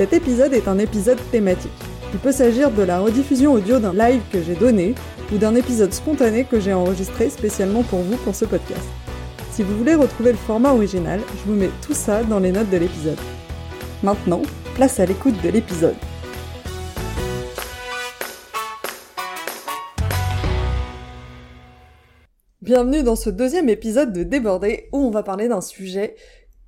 Cet épisode est un épisode thématique. Il peut s'agir de la rediffusion audio d'un live que j'ai donné ou d'un épisode spontané que j'ai enregistré spécialement pour vous pour ce podcast. Si vous voulez retrouver le format original, je vous mets tout ça dans les notes de l'épisode. Maintenant, place à l'écoute de l'épisode. Bienvenue dans ce deuxième épisode de Débordé où on va parler d'un sujet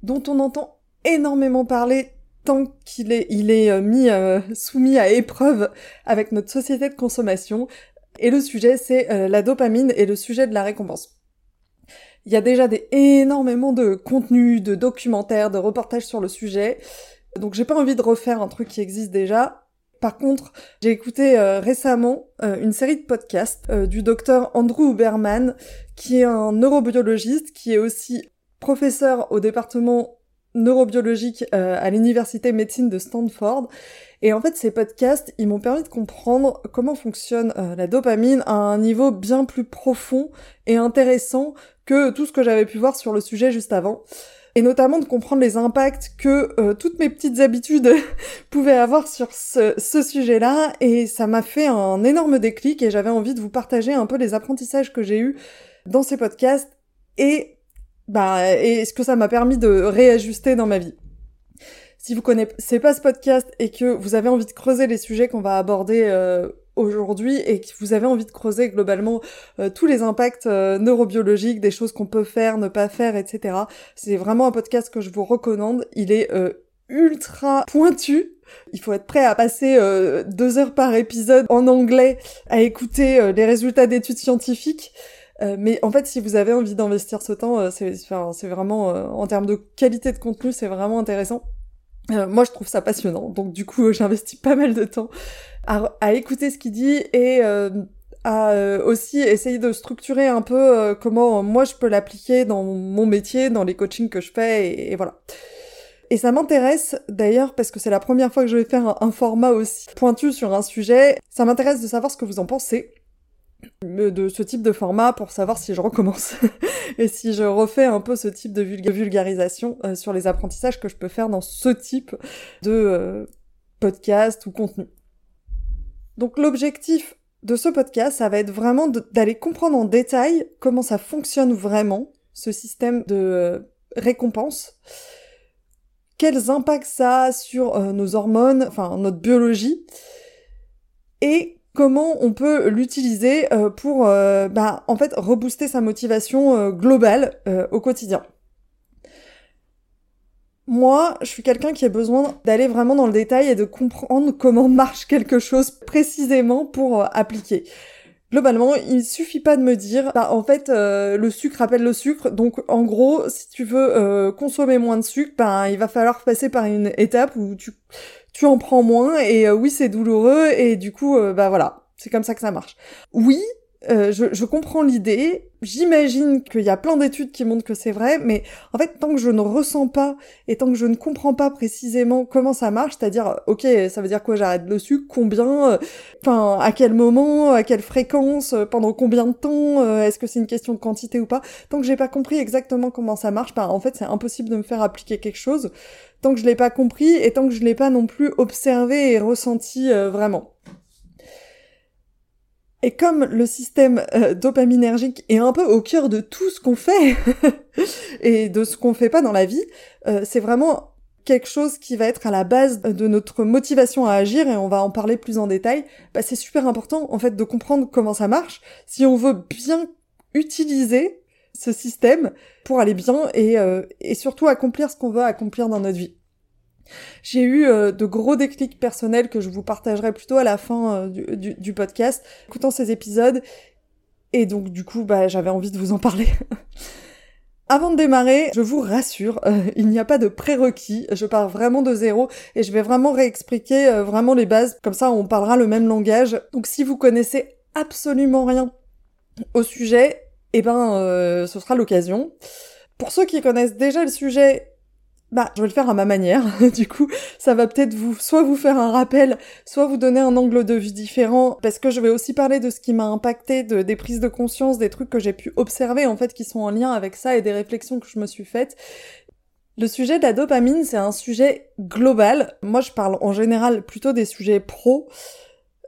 dont on entend énormément parler tant qu'il est, il est euh, mis, euh, soumis à épreuve avec notre société de consommation. Et le sujet, c'est euh, la dopamine et le sujet de la récompense. Il y a déjà des, énormément de contenus, de documentaires, de reportages sur le sujet. Donc j'ai pas envie de refaire un truc qui existe déjà. Par contre, j'ai écouté récemment une série de podcasts du docteur Andrew Huberman, qui est un neurobiologiste, qui est aussi professeur au département neurobiologique euh, à l'université médecine de Stanford. Et en fait, ces podcasts, ils m'ont permis de comprendre comment fonctionne euh, la dopamine à un niveau bien plus profond et intéressant que tout ce que j'avais pu voir sur le sujet juste avant. Et notamment de comprendre les impacts que euh, toutes mes petites habitudes pouvaient avoir sur ce, ce sujet-là. Et ça m'a fait un énorme déclic et j'avais envie de vous partager un peu les apprentissages que j'ai eus dans ces podcasts et bah, et ce que ça m'a permis de réajuster dans ma vie? Si vous connaissez pas ce podcast et que vous avez envie de creuser les sujets qu'on va aborder euh, aujourd'hui et que vous avez envie de creuser globalement euh, tous les impacts euh, neurobiologiques, des choses qu'on peut faire, ne pas faire, etc. C'est vraiment un podcast que je vous recommande. Il est ultra pointu. Il faut être prêt à passer deux heures par épisode en anglais à écouter les résultats d'études scientifiques. Euh, mais en fait, si vous avez envie d'investir ce temps, euh, c'est vraiment, euh, en termes de qualité de contenu, c'est vraiment intéressant. moi, je trouve ça passionnant. Donc, du coup, j'investis pas mal de temps à, écouter ce qu'il dit et à aussi essayer de structurer un peu comment moi je peux l'appliquer dans mon métier, dans les coachings que je fais, et, voilà. Et ça m'intéresse d'ailleurs parce que c'est la première fois que je vais faire un format aussi pointu sur un sujet. Ça m'intéresse de savoir ce que vous en pensez de ce type de format pour savoir si je recommence. Et si je refais un peu ce type de vulgarisation euh, sur les apprentissages que je peux faire dans ce type de euh, podcast ou contenu. Donc l'objectif de ce podcast, ça va être vraiment d'aller comprendre en détail comment ça fonctionne vraiment, ce système de euh, récompense, quels impacts ça a sur nos hormones, enfin notre biologie, et comment on peut l'utiliser euh, pour euh, bah, en fait rebooster sa motivation euh, globale au quotidien. Moi, je suis quelqu'un qui a besoin d'aller vraiment dans le détail et de comprendre comment marche quelque chose précisément pour appliquer. Globalement, il suffit pas de me dire, bah en fait, le sucre appelle le sucre, donc en gros, si tu veux consommer moins de sucre, ben il va falloir passer par une étape où tu tu en prends moins et euh, oui c'est douloureux et du coup euh, bah voilà c'est comme ça que ça marche. Oui, euh, je, je, comprends l'idée. J'imagine qu'il y a plein d'études qui montrent que c'est vrai, mais en fait, tant que je ne ressens pas et tant que je ne comprends pas précisément comment ça marche, c'est-à-dire, ok, ça veut dire quoi J'arrête le sucre Combien Enfin, à quel moment À quelle fréquence Pendant combien de temps Est-ce que c'est une question de quantité ou pas Tant que j'ai pas compris exactement comment ça marche, bah, en fait, c'est impossible de me faire appliquer quelque chose tant que je l'ai pas compris et tant que je l'ai pas non plus observé et ressenti euh, vraiment. Et comme le système euh, dopaminergique est un peu au cœur de tout ce qu'on fait et de ce qu'on fait pas dans la vie, euh, c'est vraiment quelque chose qui va être à la base de notre motivation à agir et on va en parler plus en détail. Bah, c'est super important en fait de comprendre comment ça marche si on veut bien utiliser ce système pour aller bien et, euh, et surtout accomplir ce qu'on veut accomplir dans notre vie. J'ai eu euh, de gros déclics personnels que je vous partagerai plutôt à la fin euh, du, podcast, écoutant ces épisodes, et donc du coup, bah, j'avais envie de vous en parler. Avant de démarrer, je vous rassure, euh, il n'y a pas de prérequis, je pars vraiment de zéro et je vais vraiment réexpliquer vraiment les bases, comme ça on parlera le même langage. Donc si vous connaissez absolument rien au sujet, eh ben ce sera l'occasion. Pour ceux qui connaissent déjà le sujet, bah, je vais le faire à ma manière. du coup, ça va peut-être vous, soit vous faire un rappel, soit vous donner un angle de vue différent, parce que je vais aussi parler de ce qui m'a impacté, de, des prises de conscience, des trucs que j'ai pu observer, en fait, qui sont en lien avec ça et des réflexions que je me suis faites. Le sujet de la dopamine, c'est un sujet global. Moi, je parle en général plutôt des sujets pro.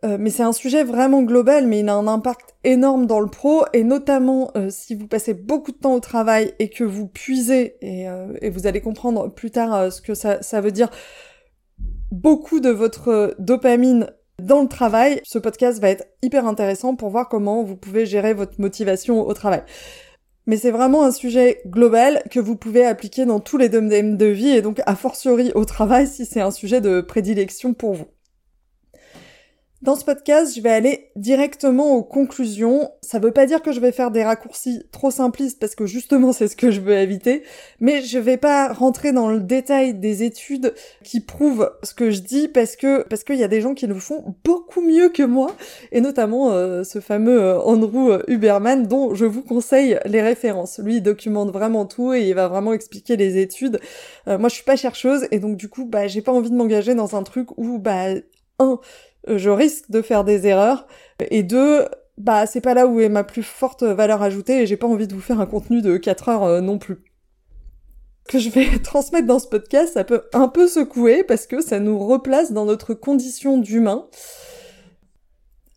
Euh, mais c'est un sujet vraiment global, mais il a un impact énorme dans le pro, et notamment euh, si vous passez beaucoup de temps au travail et que vous puisez, et, euh, vous allez comprendre plus tard ce que ça, ça veut dire, beaucoup de votre dopamine dans le travail, ce podcast va être hyper intéressant pour voir comment vous pouvez gérer votre motivation au travail. Mais c'est vraiment un sujet global que vous pouvez appliquer dans tous les domaines de vie et donc a fortiori au travail si c'est un sujet de prédilection pour vous. Dans ce podcast, je vais aller directement aux conclusions. Ça veut pas dire que je vais faire des raccourcis trop simplistes parce que justement c'est ce que je veux éviter, mais je vais pas rentrer dans le détail des études qui prouvent ce que je dis parce que parce qu'il y a des gens qui le font beaucoup mieux que moi et notamment euh, ce fameux euh, Andrew Huberman dont je vous conseille les références. Lui il documente vraiment tout et il va vraiment expliquer les études. Euh, moi je suis pas chercheuse et donc du coup bah j'ai pas envie de m'engager dans un truc où bah un je risque de faire des erreurs. Et deux, bah c'est pas là où est ma plus forte valeur ajoutée et j'ai pas envie de vous faire un contenu de 4 heures euh, non plus. Que je vais transmettre dans ce podcast, ça peut un peu secouer parce que ça nous replace dans notre condition d'humain.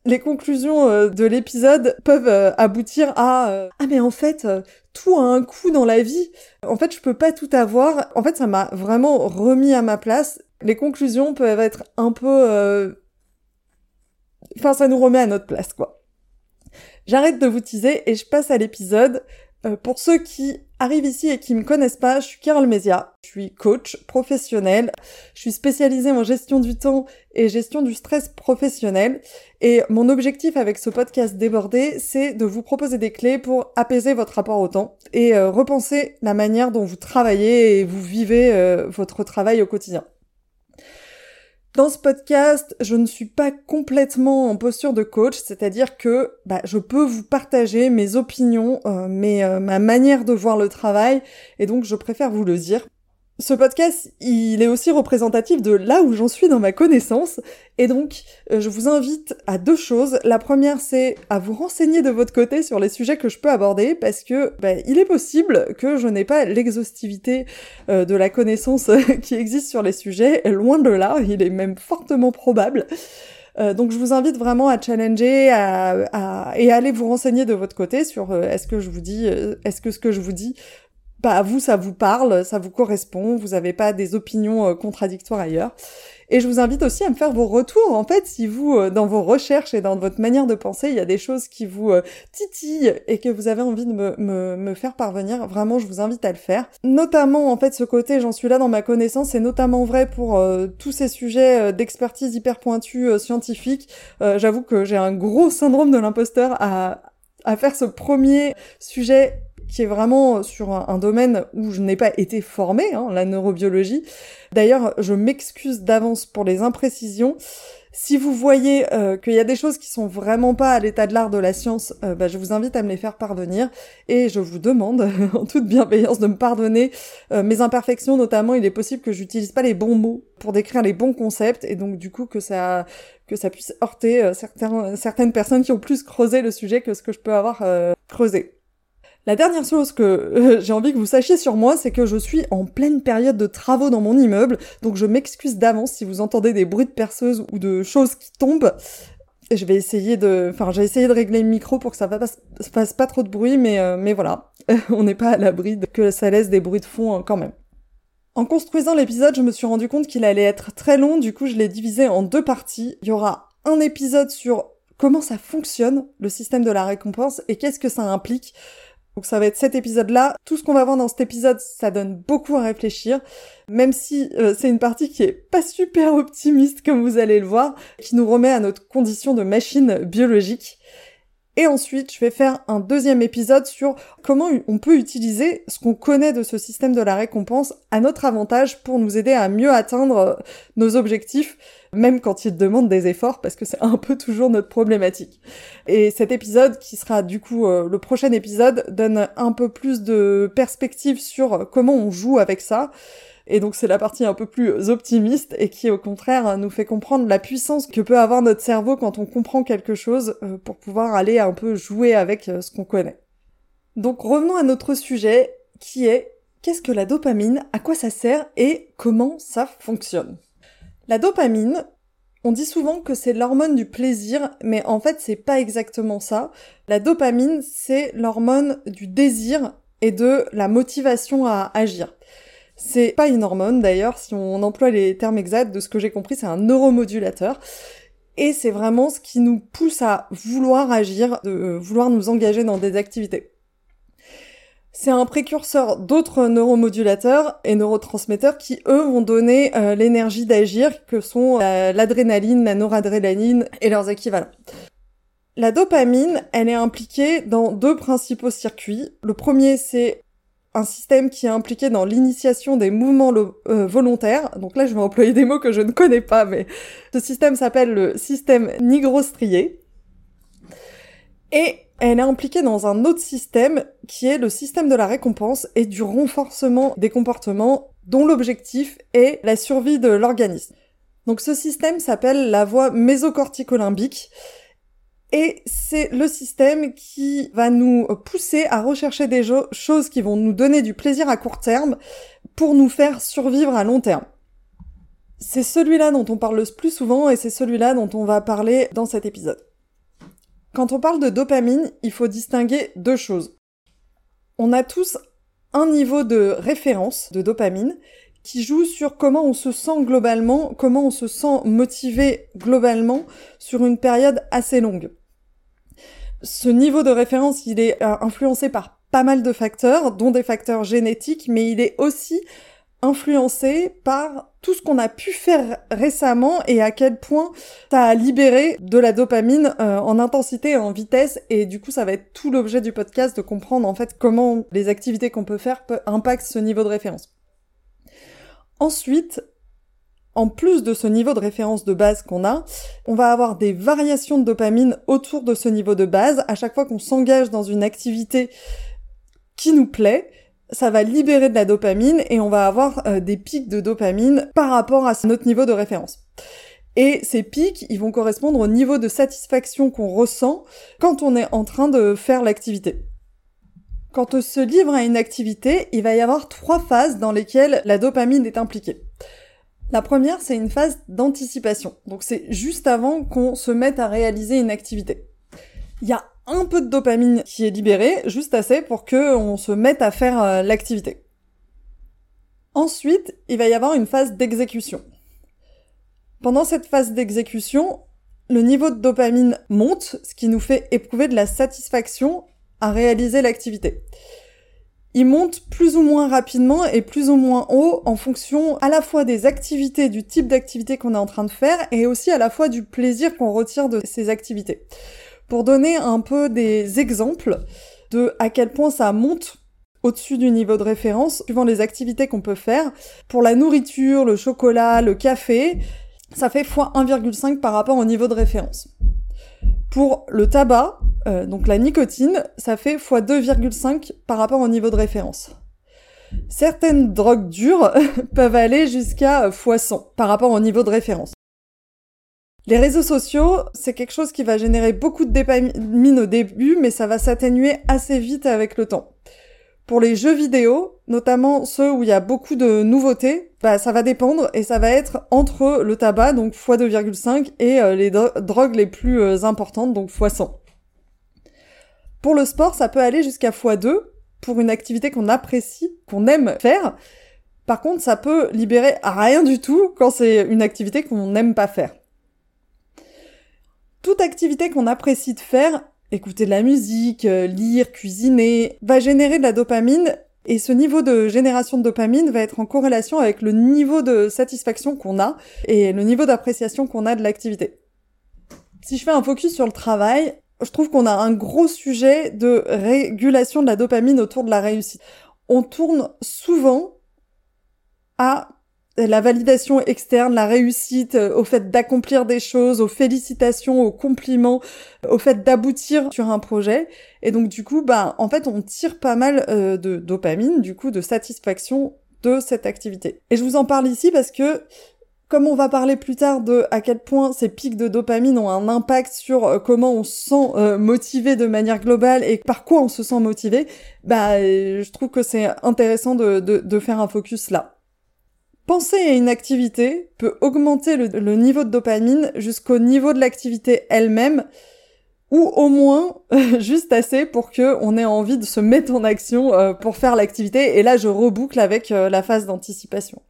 Les conclusions euh, de l'épisode peuvent aboutir à ah mais en fait tout a un coût dans la vie. En fait, je peux pas tout avoir. En fait, ça m'a vraiment remis à ma place. Les conclusions peuvent être un peu Enfin, ça nous remet à notre place, quoi. J'arrête de vous teaser et je passe à l'épisode. Euh, pour ceux qui arrivent ici et qui me connaissent pas, je suis Carole Mézia. Je suis coach professionnel. Je suis spécialisée en gestion du temps et gestion du stress professionnel. Et mon objectif avec ce podcast débordé, c'est de vous proposer des clés pour apaiser votre rapport au temps et euh, repenser la manière dont vous travaillez et vous vivez euh, votre travail au quotidien. Dans ce podcast, je ne suis pas complètement en posture de coach, c'est-à-dire que bah, je peux vous partager mes opinions, euh, euh, ma manière de voir le travail, et donc je préfère vous le dire. Ce podcast, il est aussi représentatif de là où j'en suis dans ma connaissance, et donc euh, je vous invite à deux choses. La première, c'est à vous renseigner de votre côté sur les sujets que je peux aborder, parce que bah, il est possible que je n'ai pas l'exhaustivité euh, de la connaissance qui existe sur les sujets, loin de là, il est même fortement probable. Euh, donc je vous invite vraiment à challenger à, et à aller vous renseigner de votre côté sur est-ce que je vous dis, est-ce que ce que je vous dis bah vous ça vous parle, ça vous correspond, vous n'avez pas des opinions euh, contradictoires ailleurs. Et je vous invite aussi à me faire vos retours en fait si vous euh, dans vos recherches et dans votre manière de penser, il y a des choses qui vous euh, titillent et que vous avez envie de me, me, me, faire parvenir, vraiment je vous invite à le faire. Notamment en fait ce côté, j'en suis là dans ma connaissance, c'est notamment vrai pour tous ces sujets d'expertise hyper pointue scientifique. J'avoue que j'ai un gros syndrome de l'imposteur à à faire ce premier sujet qui est vraiment sur un, domaine où je n'ai pas été formée, hein, la neurobiologie. D'ailleurs, je m'excuse d'avance pour les imprécisions. Si vous voyez euh, qu'il y a des choses qui sont vraiment pas à l'état de l'art de la science, euh, bah, je vous invite à me les faire parvenir et je vous demande en toute bienveillance de me pardonner euh, mes imperfections. Notamment, il est possible que j'utilise pas les bons mots pour décrire les bons concepts et donc du coup que ça que ça puisse heurter certaines personnes qui ont plus creusé le sujet que ce que je peux avoir creusé. La dernière chose que euh, j'ai envie que vous sachiez sur moi, c'est que je suis en pleine période de travaux dans mon immeuble, donc je m'excuse d'avance si vous entendez des bruits de perceuse ou de choses qui tombent. Je vais essayer de, enfin, j'ai essayé de régler le micro pour que ça fasse pas trop de bruit, mais, euh, voilà, on n'est pas à l'abri que ça laisse des bruits de fond hein, quand même. En construisant l'épisode, je me suis rendu compte qu'il allait être très long, du coup je l'ai divisé en deux parties. Il y aura un épisode sur comment ça fonctionne, le système de la récompense, et qu'est-ce que ça implique. Donc ça va être cet épisode-là. Tout ce qu'on va voir dans cet épisode, ça donne beaucoup à réfléchir, même si euh, c'est une partie qui est pas super optimiste comme vous allez le voir, qui nous remet à notre condition de machine biologique. Et ensuite, je vais faire un deuxième épisode sur comment on peut utiliser ce qu'on connaît de ce système de la récompense à notre avantage pour nous aider à mieux atteindre euh, nos objectifs, même quand ils demandent des efforts, parce que c'est un peu toujours notre problématique. Et cet épisode, qui sera du coup euh, le prochain épisode, donne un peu plus de perspective sur comment on joue avec ça. Et donc c'est la partie un peu plus optimiste et qui au contraire nous fait comprendre la puissance que peut avoir notre cerveau quand on comprend quelque chose euh, pour pouvoir aller un peu jouer avec euh, ce qu'on connaît. Donc revenons à notre sujet qui est qu'est-ce que la dopamine, à quoi ça sert et comment ça fonctionne? La dopamine, on dit souvent que c'est l'hormone du plaisir, mais en fait c'est pas exactement ça. La dopamine, c'est l'hormone du désir et de la motivation à agir. C'est pas une hormone d'ailleurs, si on emploie les termes exacts, de ce que j'ai compris, c'est un neuromodulateur. Et c'est vraiment ce qui nous pousse à vouloir agir, de euh, vouloir nous engager dans des activités. C'est un précurseur d'autres neuromodulateurs et neurotransmetteurs qui, eux, vont donner euh, l'énergie d'agir, que sont euh, l'adrénaline, la noradrénaline et leurs équivalents. La dopamine, elle est impliquée dans deux principaux circuits. Le premier, c'est un système qui est impliqué dans l'initiation des mouvements euh, volontaires. Donc là, je vais employer des mots que je ne connais pas, mais ce système s'appelle le système nigrostrié. Et elle est impliquée dans un autre système qui est le système de la récompense et du renforcement des comportements dont l'objectif est la survie de l'organisme. Donc ce système s'appelle la voie mésocorticolimbique et c'est le système qui va nous pousser à rechercher des choses qui vont nous donner du plaisir à court terme pour nous faire survivre à long terme. C'est celui-là dont on parle le plus souvent et c'est celui-là dont on va parler dans cet épisode. Quand on parle de dopamine, il faut distinguer deux choses. On a tous un niveau de référence de dopamine qui joue sur comment on se sent globalement, comment on se sent motivé globalement sur une période assez longue. Ce niveau de référence, il est euh, influencé par pas mal de facteurs, dont des facteurs génétiques, mais il est aussi influencé par tout ce qu'on a pu faire récemment et à quel point ça a libéré de la dopamine euh, en intensité et en vitesse et du coup ça va être tout l'objet du podcast de comprendre en fait comment les activités qu'on peut faire impactent ce niveau de référence. Ensuite, en plus de ce niveau de référence de base qu'on a, on va avoir des variations de dopamine autour de ce niveau de base. À chaque fois qu'on s'engage dans une activité qui nous plaît, ça va libérer de la dopamine et on va avoir euh, des pics de dopamine par rapport à notre niveau de référence. Et ces pics, ils vont correspondre au niveau de satisfaction qu'on ressent quand on est en train de faire l'activité. Quand on se livre à une activité, il va y avoir trois phases dans lesquelles la dopamine est impliquée. La première, c'est une phase d'anticipation. Donc c'est juste avant qu'on se mette à réaliser une activité. Il y a un peu de dopamine qui est libérée, juste assez pour qu'on se mette à faire euh, l'activité. Ensuite, il va y avoir une phase d'exécution. Pendant cette phase d'exécution, le niveau de dopamine monte, ce qui nous fait éprouver de la satisfaction à réaliser l'activité. Il monte plus ou moins rapidement et plus ou moins haut en fonction à la fois des activités, du type d'activité qu'on est en train de faire et aussi à la fois du plaisir qu'on retire de ces activités. Pour donner un peu des exemples de à quel point ça monte au-dessus du niveau de référence, suivant les activités qu'on peut faire. Pour la nourriture, le chocolat, le café, ça fait x 1,5 par rapport au niveau de référence. Pour le tabac, euh, donc la nicotine, ça fait x 2,5 par rapport au niveau de référence. Certaines drogues dures peuvent aller jusqu'à x 100 par rapport au niveau de référence. Les réseaux sociaux, c'est quelque chose qui va générer beaucoup de dopamine au début, mais ça va s'atténuer assez vite avec le temps. Pour les jeux vidéo, notamment ceux où il y a beaucoup de nouveautés, bah ça va dépendre et ça va être entre le tabac, donc x2,5, et euh, les drogues les plus euh, importantes, donc x100. Pour le sport, ça peut aller jusqu'à x2 pour une activité qu'on apprécie, qu'on aime faire. Par contre, ça peut libérer rien du tout quand c'est une activité qu'on n'aime pas faire. Toute activité qu'on apprécie de faire, écouter de la musique, euh, lire, cuisiner, va générer de la dopamine et ce niveau de génération de dopamine va être en corrélation avec le niveau de satisfaction qu'on a et le niveau d'appréciation qu'on a de l'activité. Si je fais un focus sur le travail, je trouve qu'on a un gros sujet de régulation de la dopamine autour de la réussite. On tourne souvent à la validation externe, la réussite, euh, au fait d'accomplir des choses, aux félicitations, aux compliments, au fait d'aboutir sur un projet. Et donc du coup, bah en fait, on tire pas mal euh, de dopamine, du coup, de satisfaction de cette activité. Et je vous en parle ici parce que comme on va parler plus tard de à quel point ces pics de dopamine ont un impact sur euh, comment on se sent motivé de manière globale et par quoi on se sent motivé, bah je trouve que c'est intéressant de, de, de faire un focus là. Penser à une activité peut augmenter le, niveau de dopamine jusqu'au niveau de l'activité elle-même, ou au moins juste assez pour que on ait envie de se mettre en action euh, pour faire l'activité. Et là, je reboucle avec euh, la phase d'anticipation.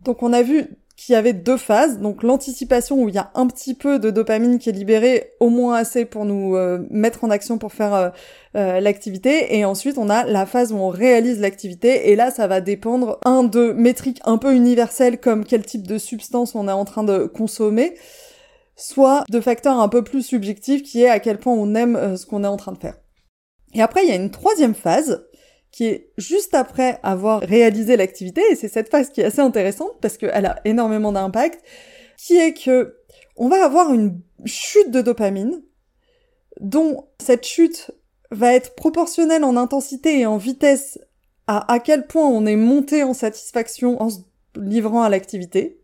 Donc on a vu qu'il y avait deux phases, donc l'anticipation où il y a un petit peu de dopamine qui est libérée, au moins assez pour nous euh, mettre en action pour faire euh, euh, l'activité, et ensuite on a la phase où on réalise l'activité, et là ça va dépendre, un, de métriques un peu universelles comme quel type de substance on est en train de consommer, soit de facteurs un peu plus subjectifs qui est à quel point on aime ce qu'on est en train de faire. Et après il y a une troisième phase, qui est juste après avoir réalisé l'activité, et c'est cette phase qui est assez intéressante parce qu'elle a énormément d'impact, qui est que on va avoir une chute de dopamine, dont cette chute va être proportionnelle en intensité et en vitesse à à quel point on est monté en satisfaction en se livrant à l'activité.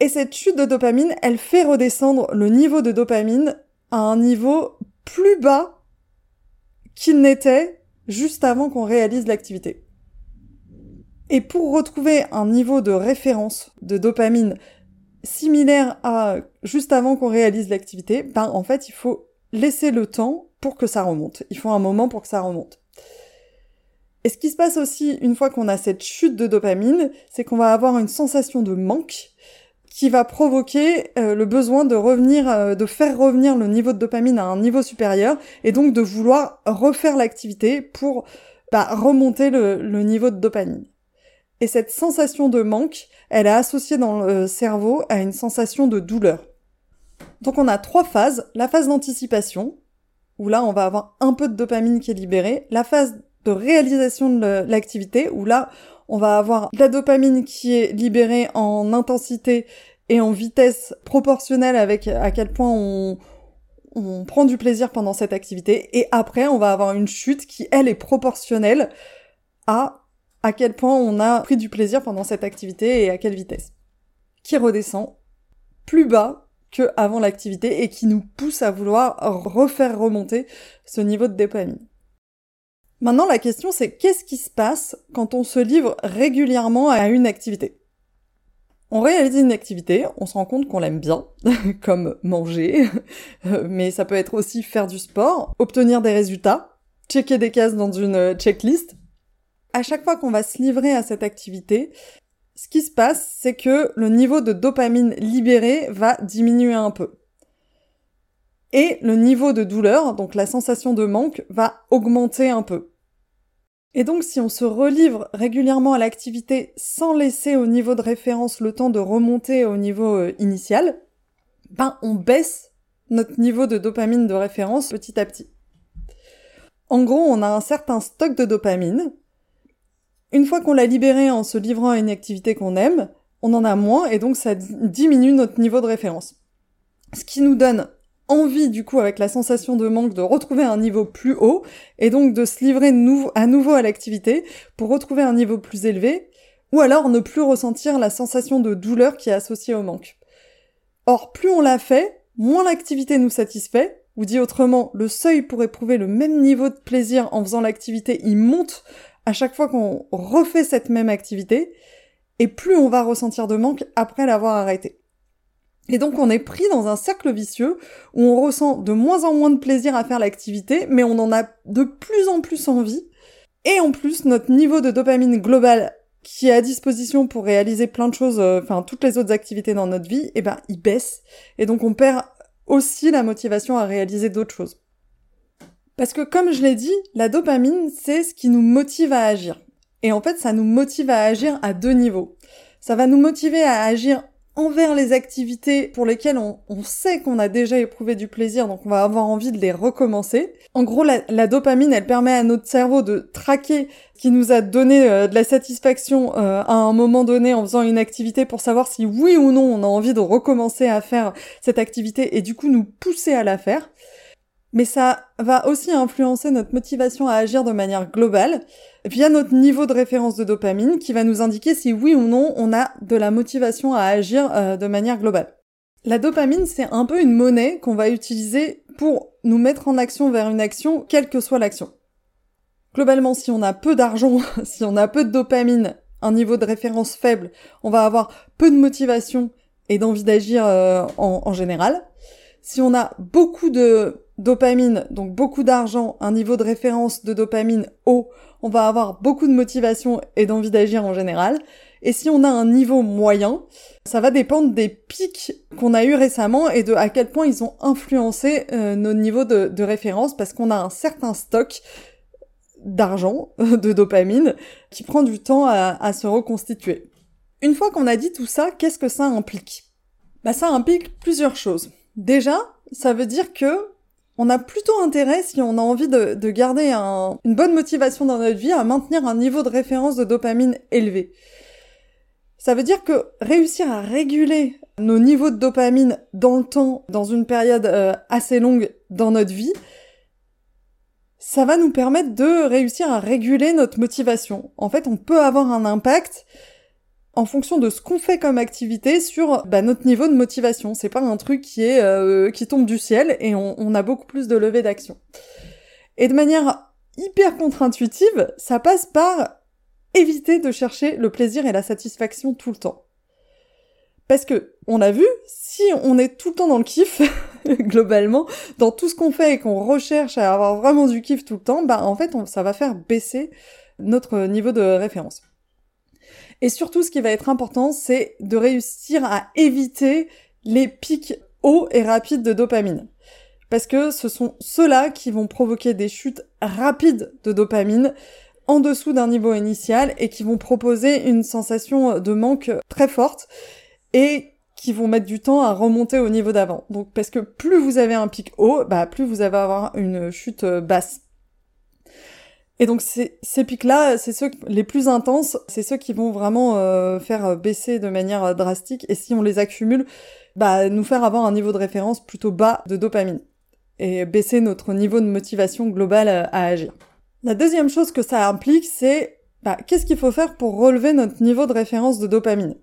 Et cette chute de dopamine, elle fait redescendre le niveau de dopamine à un niveau plus bas qu'il n'était juste avant qu'on réalise l'activité. Et pour retrouver un niveau de référence de dopamine similaire à juste avant qu'on réalise l'activité, ben en fait il faut laisser le temps pour que ça remonte. Il faut un moment pour que ça remonte. Et ce qui se passe aussi une fois qu'on a cette chute de dopamine, c'est qu'on va avoir une sensation de manque qui va provoquer euh, le besoin de revenir, euh, de faire revenir le niveau de dopamine à un niveau supérieur, et donc de vouloir refaire l'activité pour bah, remonter le, le niveau de dopamine. Et cette sensation de manque, elle est associée dans le cerveau à une sensation de douleur. Donc on a trois phases. La phase d'anticipation, où là on va avoir un peu de dopamine qui est libérée. La phase de réalisation de l'activité, où là on va avoir de la dopamine qui est libérée en intensité et en vitesse proportionnelle avec à quel point on, prend du plaisir pendant cette activité. Et après, on va avoir une chute qui, elle, est proportionnelle à à quel point on a pris du plaisir pendant cette activité et à quelle vitesse. Qui redescend plus bas que avant l'activité et qui nous pousse à vouloir refaire remonter ce niveau de dopamine. Maintenant, la question c'est qu'est-ce qui se passe quand on se livre régulièrement à une activité? On réalise une activité, on se rend compte qu'on l'aime bien, comme manger, mais ça peut être aussi faire du sport, obtenir des résultats, checker des cases dans une checklist. À chaque fois qu'on va se livrer à cette activité, ce qui se passe, c'est que le niveau de dopamine libéré va diminuer un peu. Et le niveau de douleur, donc la sensation de manque, va augmenter un peu. Et donc si on se relivre régulièrement à l'activité sans laisser au niveau de référence le temps de remonter au niveau euh, initial, ben on baisse notre niveau de dopamine de référence petit à petit. En gros, on a un certain stock de dopamine. Une fois qu'on l'a libéré en se livrant à une activité qu'on aime, on en a moins et donc ça diminue notre niveau de référence. Ce qui nous donne envie du coup avec la sensation de manque de retrouver un niveau plus haut et donc de se livrer à nouveau à l'activité pour retrouver un niveau plus élevé ou alors ne plus ressentir la sensation de douleur qui est associée au manque. Or, plus on l'a fait, moins l'activité nous satisfait, ou dit autrement, le seuil pour éprouver le même niveau de plaisir en faisant l'activité, il monte à chaque fois qu'on refait cette même activité, et plus on va ressentir de manque après l'avoir arrêté. Et donc on est pris dans un cercle vicieux où on ressent de moins en moins de plaisir à faire l'activité, mais on en a de plus en plus envie. Et en plus, notre niveau de dopamine global qui est à disposition pour réaliser plein de choses, euh, enfin toutes les autres activités dans notre vie, eh ben il baisse. Et donc on perd aussi la motivation à réaliser d'autres choses. Parce que comme je l'ai dit, la dopamine, c'est ce qui nous motive à agir. Et en fait, ça nous motive à agir à deux niveaux. Ça va nous motiver à agir envers les activités pour lesquelles on, sait qu'on a déjà éprouvé du plaisir, donc on va avoir envie de les recommencer. En gros, la, dopamine, elle permet à notre cerveau de traquer qui nous a donné euh, de la satisfaction euh, à un moment donné en faisant une activité pour savoir si oui ou non on a envie de recommencer à faire cette activité et du coup nous pousser à la faire. Mais ça va aussi influencer notre motivation à agir de manière globale via notre niveau de référence de dopamine qui va nous indiquer si oui ou non on a de la motivation à agir euh, de manière globale. La dopamine, c'est un peu une monnaie qu'on va utiliser pour nous mettre en action vers une action, quelle que soit l'action. Globalement, si on a peu d'argent, si on a peu de dopamine, un niveau de référence faible, on va avoir peu de motivation et d'envie d'agir euh, en général. Si on a beaucoup de dopamine, donc beaucoup d'argent, un niveau de référence de dopamine haut, on va avoir beaucoup de motivation et d'envie d'agir en général. Et si on a un niveau moyen, ça va dépendre des pics qu'on a eu récemment et de à quel point ils ont influencé euh, nos niveaux de, référence parce qu'on a un certain stock d'argent, de dopamine, qui prend du temps à, se reconstituer. Une fois qu'on a dit tout ça, qu'est-ce que ça implique? Bah ça implique plusieurs choses. Déjà, ça veut dire que on a plutôt intérêt, si on a envie de, garder une bonne motivation dans notre vie, à maintenir un niveau de référence de dopamine élevé. Ça veut dire que réussir à réguler nos niveaux de dopamine dans le temps, dans une période euh, assez longue dans notre vie, ça va nous permettre de réussir à réguler notre motivation. En fait, on peut avoir un impact en fonction de ce qu'on fait comme activité sur bah, notre niveau de motivation. C'est pas un truc qui est euh, qui tombe du ciel et on, a beaucoup plus de levée d'action. Et de manière hyper contre-intuitive, ça passe par éviter de chercher le plaisir et la satisfaction tout le temps. Parce que, on a vu, si on est tout le temps dans le kiff, globalement, dans tout ce qu'on fait et qu'on recherche à avoir vraiment du kiff tout le temps, bah en fait, ça va faire baisser notre niveau de référence. Et surtout, ce qui va être important, c'est de réussir à éviter les pics hauts et rapides de dopamine. Parce que ce sont ceux-là qui vont provoquer des chutes rapides de dopamine en dessous d'un niveau initial et qui vont proposer une sensation de manque très forte et qui vont mettre du temps à remonter au niveau d'avant. Donc parce que plus vous avez un pic haut, bah plus vous allez avoir une chute basse. Et donc ces, pics-là, c'est ceux les plus intenses, c'est ceux qui vont vraiment euh, faire baisser de manière euh, drastique, et si on les accumule, bah nous faire avoir un niveau de référence plutôt bas de dopamine, et baisser notre niveau de motivation globale euh, à, agir. La deuxième chose que ça implique, c'est bah, qu'est-ce qu'il faut faire pour relever notre niveau de référence de dopamine?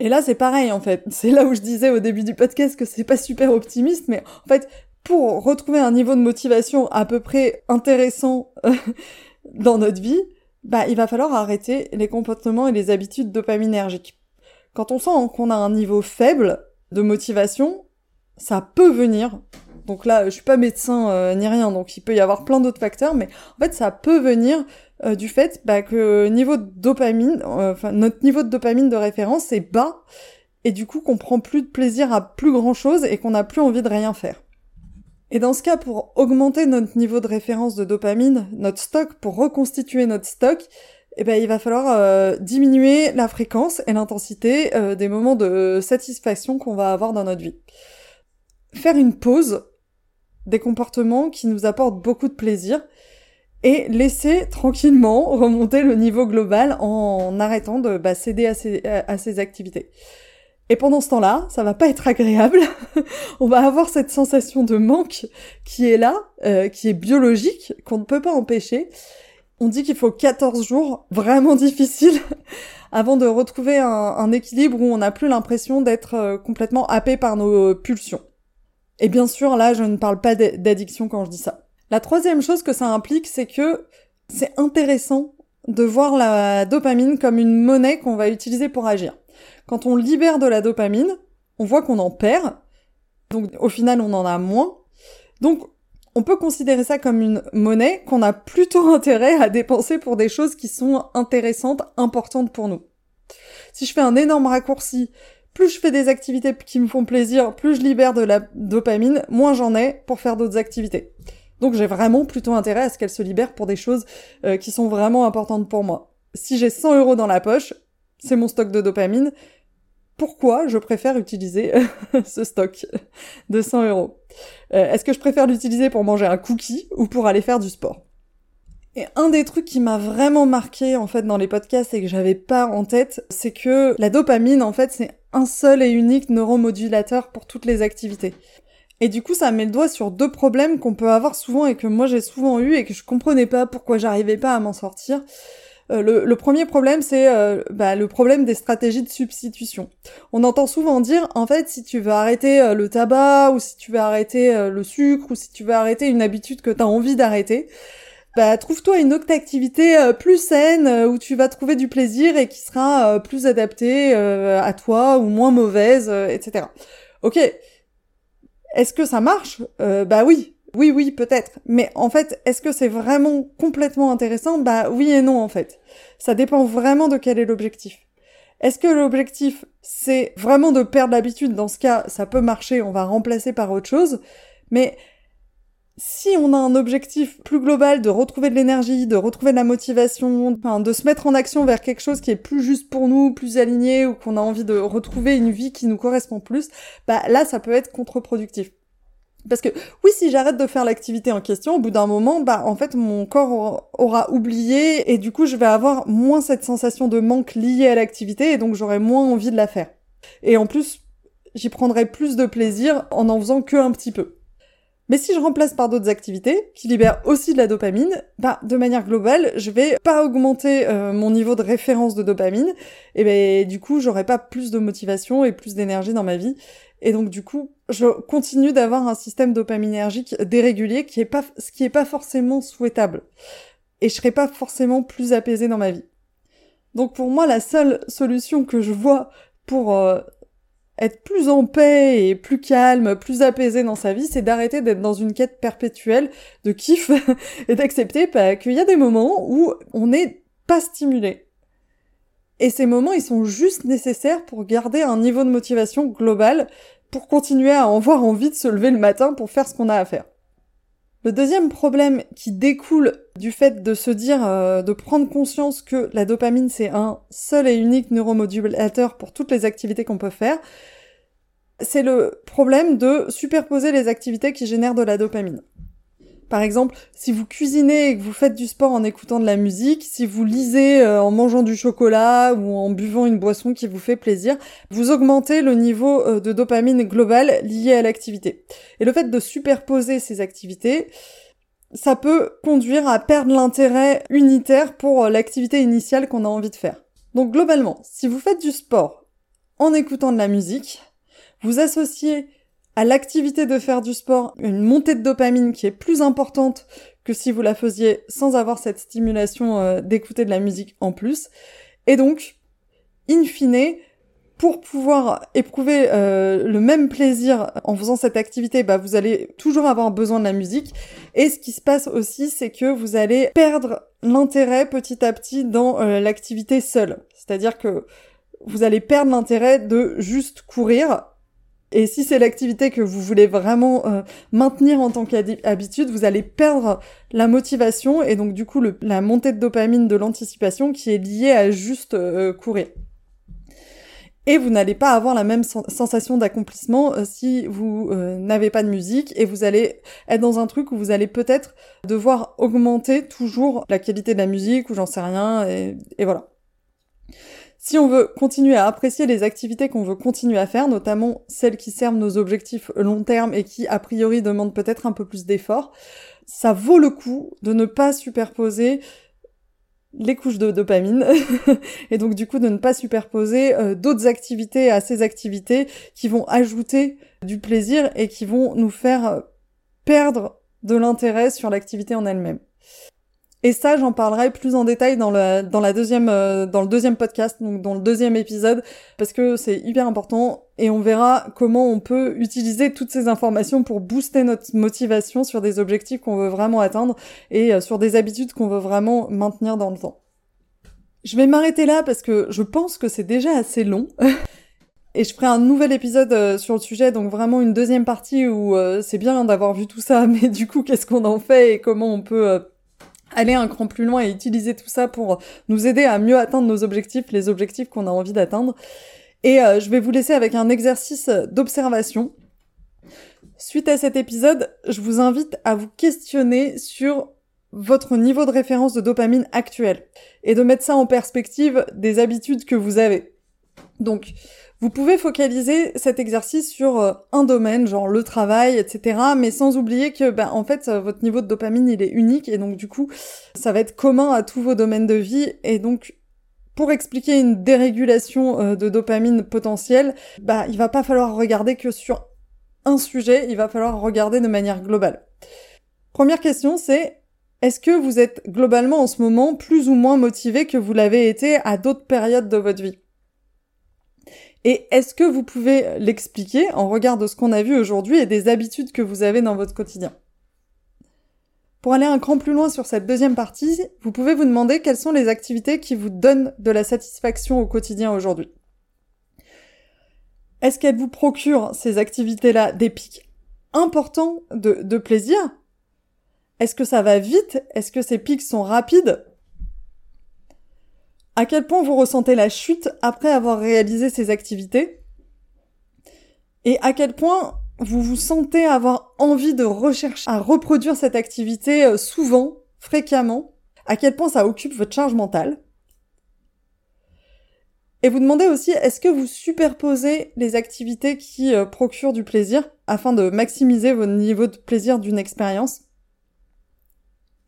Et là, c'est pareil, en fait. C'est là où je disais au début du podcast que c'est pas super optimiste, mais en fait, pour retrouver un niveau de motivation à peu près intéressant euh, dans notre vie, bah, il va falloir arrêter les comportements et les habitudes dopaminergiques. Quand on sent qu'on a un niveau faible de motivation, ça peut venir. Donc là, je suis pas médecin euh, ni rien, donc il peut y avoir plein d'autres facteurs, mais en fait, ça peut venir euh, du fait bah, que niveau de dopamine, notre niveau de dopamine de référence est bas, et du coup qu'on prend plus de plaisir à plus grand chose et qu'on n'a plus envie de rien faire. Et dans ce cas, pour augmenter notre niveau de référence de dopamine, notre stock, pour reconstituer notre stock, eh ben, il va falloir euh, diminuer la fréquence et l'intensité euh, des moments de satisfaction qu'on va avoir dans notre vie. Faire une pause des comportements qui nous apportent beaucoup de plaisir et laisser tranquillement remonter le niveau global en arrêtant de bah, céder à ces activités. Et pendant ce temps-là, ça va pas être agréable. on va avoir cette sensation de manque qui est là, euh, qui est biologique, qu'on ne peut pas empêcher. On dit qu'il faut 14 jours vraiment difficiles avant de retrouver un, équilibre où on n'a plus l'impression d'être euh, complètement happé par nos pulsions. Et bien sûr, là, je ne parle pas d'addiction quand je dis ça. La troisième chose que ça implique, c'est que c'est intéressant de voir la dopamine comme une monnaie qu'on va utiliser pour agir. Quand on libère de la dopamine, on voit qu'on en perd. Donc au final, on en a moins. Donc on peut considérer ça comme une monnaie qu'on a plutôt intérêt à dépenser pour des choses qui sont intéressantes, importantes pour nous. Si je fais un énorme raccourci, plus je fais des activités qui me font plaisir, plus je libère de la dopamine, moins j'en ai pour faire d'autres activités. Donc j'ai vraiment plutôt intérêt à ce qu'elle se libère pour des choses euh, qui sont vraiment importantes pour moi. Si j'ai 100 euros dans la poche, c'est mon stock de dopamine. Pourquoi je préfère utiliser ce stock de 100 euros. Euh, est-ce que je préfère l'utiliser pour manger un cookie ou pour aller faire du sport? Et un des trucs qui m'a vraiment marqué en fait dans les podcasts et que j'avais pas en tête, c'est que la dopamine en fait c'est un seul et unique neuromodulateur pour toutes les activités. Et du coup, ça met le doigt sur deux problèmes qu'on peut avoir souvent et que moi j'ai souvent eu et que je comprenais pas pourquoi j'arrivais pas à m'en sortir. Euh, le, premier problème, c'est euh, bah, le problème des stratégies de substitution. On entend souvent dire, en fait, si tu veux arrêter euh, le tabac, ou si tu veux arrêter le sucre, ou si tu veux arrêter une habitude que tu as envie d'arrêter, bah, trouve-toi une autre activité plus saine, où tu vas trouver du plaisir et qui sera plus adaptée à toi, ou moins mauvaise, etc. Ok, est-ce que ça marche? Bah oui, oui, oui, peut-être. Mais en fait, est-ce que c'est vraiment complètement intéressant? Bah oui et non, en fait. Ça dépend vraiment de quel est l'objectif. Est-ce que l'objectif, c'est vraiment de perdre l'habitude? Dans ce cas, ça peut marcher, on va remplacer par autre chose. Mais si on a un objectif plus global de retrouver de l'énergie, de retrouver de la motivation, de se mettre en action vers quelque chose qui est plus juste pour nous, plus aligné, ou qu'on a envie de retrouver une vie qui nous correspond plus, bah là, ça peut être contre-productif. Parce que oui, si j'arrête de faire l'activité en question, au bout d'un moment, bah en fait mon corps aura, oublié et du coup je vais avoir moins cette sensation de manque liée à l'activité et donc j'aurai moins envie de la faire. Et en plus, j'y prendrai plus de plaisir en en faisant que un petit peu. Mais si je remplace par d'autres activités qui libèrent aussi de la dopamine, bah de manière globale, je vais pas augmenter euh, mon niveau de référence de dopamine et ben du coup, j'aurai pas plus de motivation et plus d'énergie dans ma vie et donc du coup, je continue d'avoir un système dopaminergique dérégulier qui est pas ce qui est pas forcément souhaitable. Et je serai pas forcément plus apaisée dans ma vie. Donc pour moi, la seule solution que je vois pour euh, être plus en paix et plus calme, plus apaisé dans sa vie, c'est d'arrêter d'être dans une quête perpétuelle de kiff et d'accepter qu'il y a des moments où on n'est pas stimulé. Et ces moments, ils sont juste nécessaires pour garder un niveau de motivation global, pour continuer à avoir envie de se lever le matin pour faire ce qu'on a à faire. Le deuxième problème qui découle du fait de se dire, euh, de prendre conscience que la dopamine c'est un seul et unique neuromodulateur pour toutes les activités qu'on peut faire, c'est le problème de superposer les activités qui génèrent de la dopamine. Par exemple, si vous cuisinez et que vous faites du sport en écoutant de la musique, si vous lisez euh, en mangeant du chocolat ou en buvant une boisson qui vous fait plaisir, vous augmentez le niveau euh, de dopamine global lié à l'activité. Et le fait de superposer ces activités, ça peut conduire à perdre l'intérêt unitaire pour euh, l'activité initiale qu'on a envie de faire. Donc globalement, si vous faites du sport en écoutant de la musique, vous associez à l'activité de faire du sport une montée de dopamine qui est plus importante que si vous la faisiez sans avoir cette stimulation euh, d'écouter de la musique en plus. Et donc, in fine, pour pouvoir éprouver euh, le même plaisir en faisant cette activité, bah, vous allez toujours avoir besoin de la musique. Et ce qui se passe aussi, c'est que vous allez perdre l'intérêt petit à petit dans euh, l'activité seule. C'est-à-dire que vous allez perdre l'intérêt de juste courir et si c'est l'activité que vous voulez vraiment euh, maintenir en tant qu'habitude, vous allez perdre la motivation et donc du coup la montée de dopamine de l'anticipation qui est liée à juste euh, courir. Et vous n'allez pas avoir la même sensation d'accomplissement euh, si vous n'avez pas de musique et vous allez être dans un truc où vous allez peut-être devoir augmenter toujours la qualité de la musique ou j'en sais rien et voilà. Si on veut continuer à apprécier les activités qu'on veut continuer à faire, notamment celles qui servent nos objectifs long terme et qui a priori demandent peut-être un peu plus d'efforts, ça vaut le coup de ne pas superposer les couches de dopamine et donc du coup de ne pas superposer euh, d'autres activités à ces activités qui vont ajouter du plaisir et qui vont nous faire perdre de l'intérêt sur l'activité en elle-même. Et ça, j'en parlerai plus en détail dans le, dans la deuxième, euh, dans le deuxième podcast, donc dans le deuxième épisode, parce que c'est hyper important et on verra comment on peut utiliser toutes ces informations pour booster notre motivation sur des objectifs qu'on veut vraiment atteindre et euh, sur des habitudes qu'on veut vraiment maintenir dans le temps. Je vais m'arrêter là parce que je pense que c'est déjà assez long. Et je ferai un nouvel épisode euh, sur le sujet, donc vraiment une deuxième partie où c'est bien d'avoir vu tout ça, mais du coup, qu'est-ce qu'on en fait et comment on peut aller un cran plus loin et utiliser tout ça pour nous aider à mieux atteindre nos objectifs, les objectifs qu'on a envie d'atteindre. Et euh, je vais vous laisser avec un exercice d'observation. Suite à cet épisode, je vous invite à vous questionner sur votre niveau de référence de dopamine actuel et de mettre ça en perspective des habitudes que vous avez. Donc, vous pouvez focaliser cet exercice sur euh, un domaine, genre le travail, etc., mais sans oublier que, ben, en fait, euh, votre niveau de dopamine, il est unique, et donc, du coup, ça va être commun à tous vos domaines de vie, et donc, pour expliquer une dérégulation euh, de dopamine potentielle, bah, il va pas falloir regarder que sur un sujet, il va falloir regarder de manière globale. Première question, c'est est-ce que vous êtes globalement en ce moment plus ou moins motivé que vous l'avez été à d'autres périodes de votre vie? Et est-ce que vous pouvez l'expliquer en regard de ce qu'on a vu aujourd'hui et des habitudes que vous avez dans votre quotidien? Pour aller un cran plus loin sur cette deuxième partie, vous pouvez vous demander quelles sont les activités qui vous donnent de la satisfaction au quotidien aujourd'hui. Est-ce qu'elles vous procurent ces activités-là des pics importants de, plaisir? Est-ce que ça va vite? Est-ce que ces pics sont rapides? À quel point vous ressentez la chute après avoir réalisé ces activités? Et à quel point vous vous sentez avoir envie de rechercher à reproduire cette activité euh, souvent, fréquemment? À quel point ça occupe votre charge mentale? Et vous demandez aussi, est-ce que vous superposez les activités qui euh, procurent du plaisir afin de maximiser votre niveau de plaisir d'une expérience?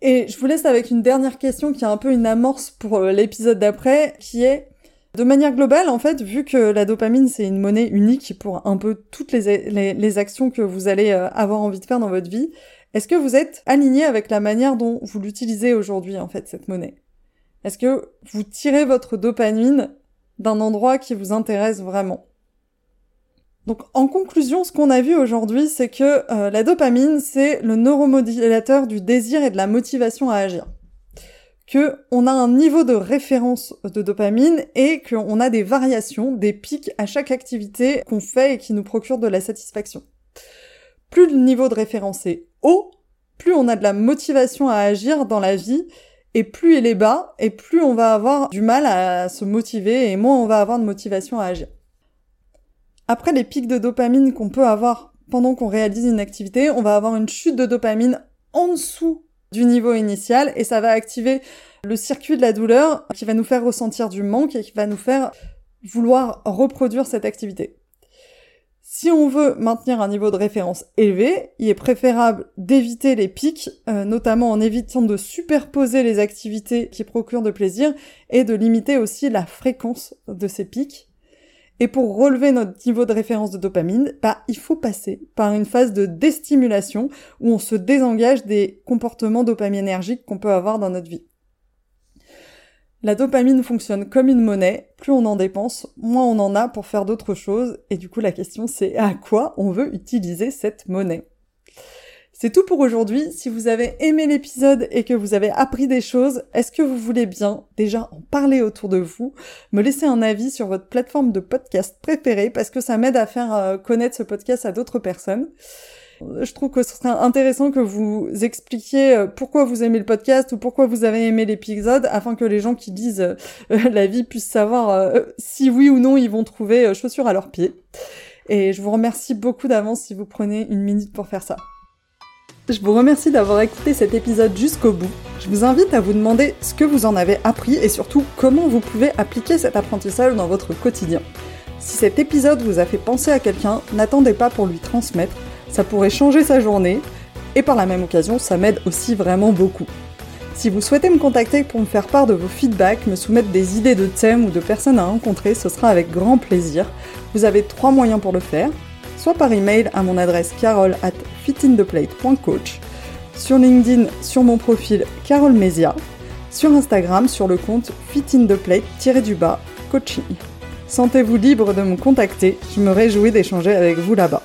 Et je vous laisse avec une dernière question qui est un peu une amorce pour euh, l'épisode d'après, qui est de manière globale, en fait, vu que la dopamine c'est une monnaie unique pour un peu toutes les, les, actions que vous allez euh, avoir envie de faire dans votre vie, est-ce que vous êtes aligné avec la manière dont vous l'utilisez aujourd'hui, en fait, cette monnaie? Est-ce que vous tirez votre dopamine d'un endroit qui vous intéresse vraiment? Donc en conclusion, ce qu'on a vu aujourd'hui, c'est que euh, la dopamine, c'est le neuromodulateur du désir et de la motivation à agir. Que on a un niveau de référence de dopamine et qu'on a des variations, des pics à chaque activité qu'on fait et qui nous procure de la satisfaction. Plus le niveau de référence est haut, plus on a de la motivation à agir dans la vie et plus il est bas, et plus on va avoir du mal à se motiver et moins on va avoir de motivation à agir. Après les pics de dopamine qu'on peut avoir pendant qu'on réalise une activité, on va avoir une chute de dopamine en dessous du niveau initial et ça va activer le circuit de la douleur qui va nous faire ressentir du manque et qui va nous faire vouloir reproduire cette activité. Si on veut maintenir un niveau de référence élevé, il est préférable d'éviter les pics, euh, notamment en évitant de superposer les activités qui procurent de plaisir et de limiter aussi la fréquence de ces pics et pour relever notre niveau de référence de dopamine, bah, il faut passer par une phase de déstimulation où on se désengage des comportements dopaminergiques qu'on peut avoir dans notre vie. La dopamine fonctionne comme une monnaie, plus on en dépense, moins on en a pour faire d'autres choses, et du coup la question c'est à quoi on veut utiliser cette monnaie? C'est tout pour aujourd'hui. Si vous avez aimé l'épisode et que vous avez appris des choses, est-ce que vous voulez bien déjà en parler autour de vous, me laisser un avis sur votre plateforme de podcast préférée parce que ça m'aide à faire euh, connaître ce podcast à d'autres personnes. Euh, je trouve que ce serait intéressant que vous expliquiez euh, pourquoi vous aimez le podcast ou pourquoi vous avez aimé l'épisode afin que les gens qui lisent la vie puissent savoir si oui ou non ils vont trouver chaussures à leurs pieds. Et je vous remercie beaucoup d'avance si vous prenez une minute pour faire ça. Je vous remercie d'avoir écouté cet épisode jusqu'au bout. Je vous invite à vous demander ce que vous en avez appris et surtout comment vous pouvez appliquer cet apprentissage dans votre quotidien. Si cet épisode vous a fait penser à quelqu'un, n'attendez pas pour lui transmettre, ça pourrait changer sa journée et par la même occasion, ça m'aide aussi vraiment beaucoup. Si vous souhaitez me contacter pour me faire part de vos feedbacks, me soumettre des idées de thèmes ou de personnes à rencontrer, ce sera avec grand plaisir. Vous avez trois moyens pour le faire soit par email à mon adresse carole at fitintheplate.coach, sur LinkedIn sur mon profil Carole Mesia, sur Instagram sur le compte fitintheplate-du-bas coaching. Sentez-vous libre de me contacter, je me réjouis d'échanger avec vous là-bas.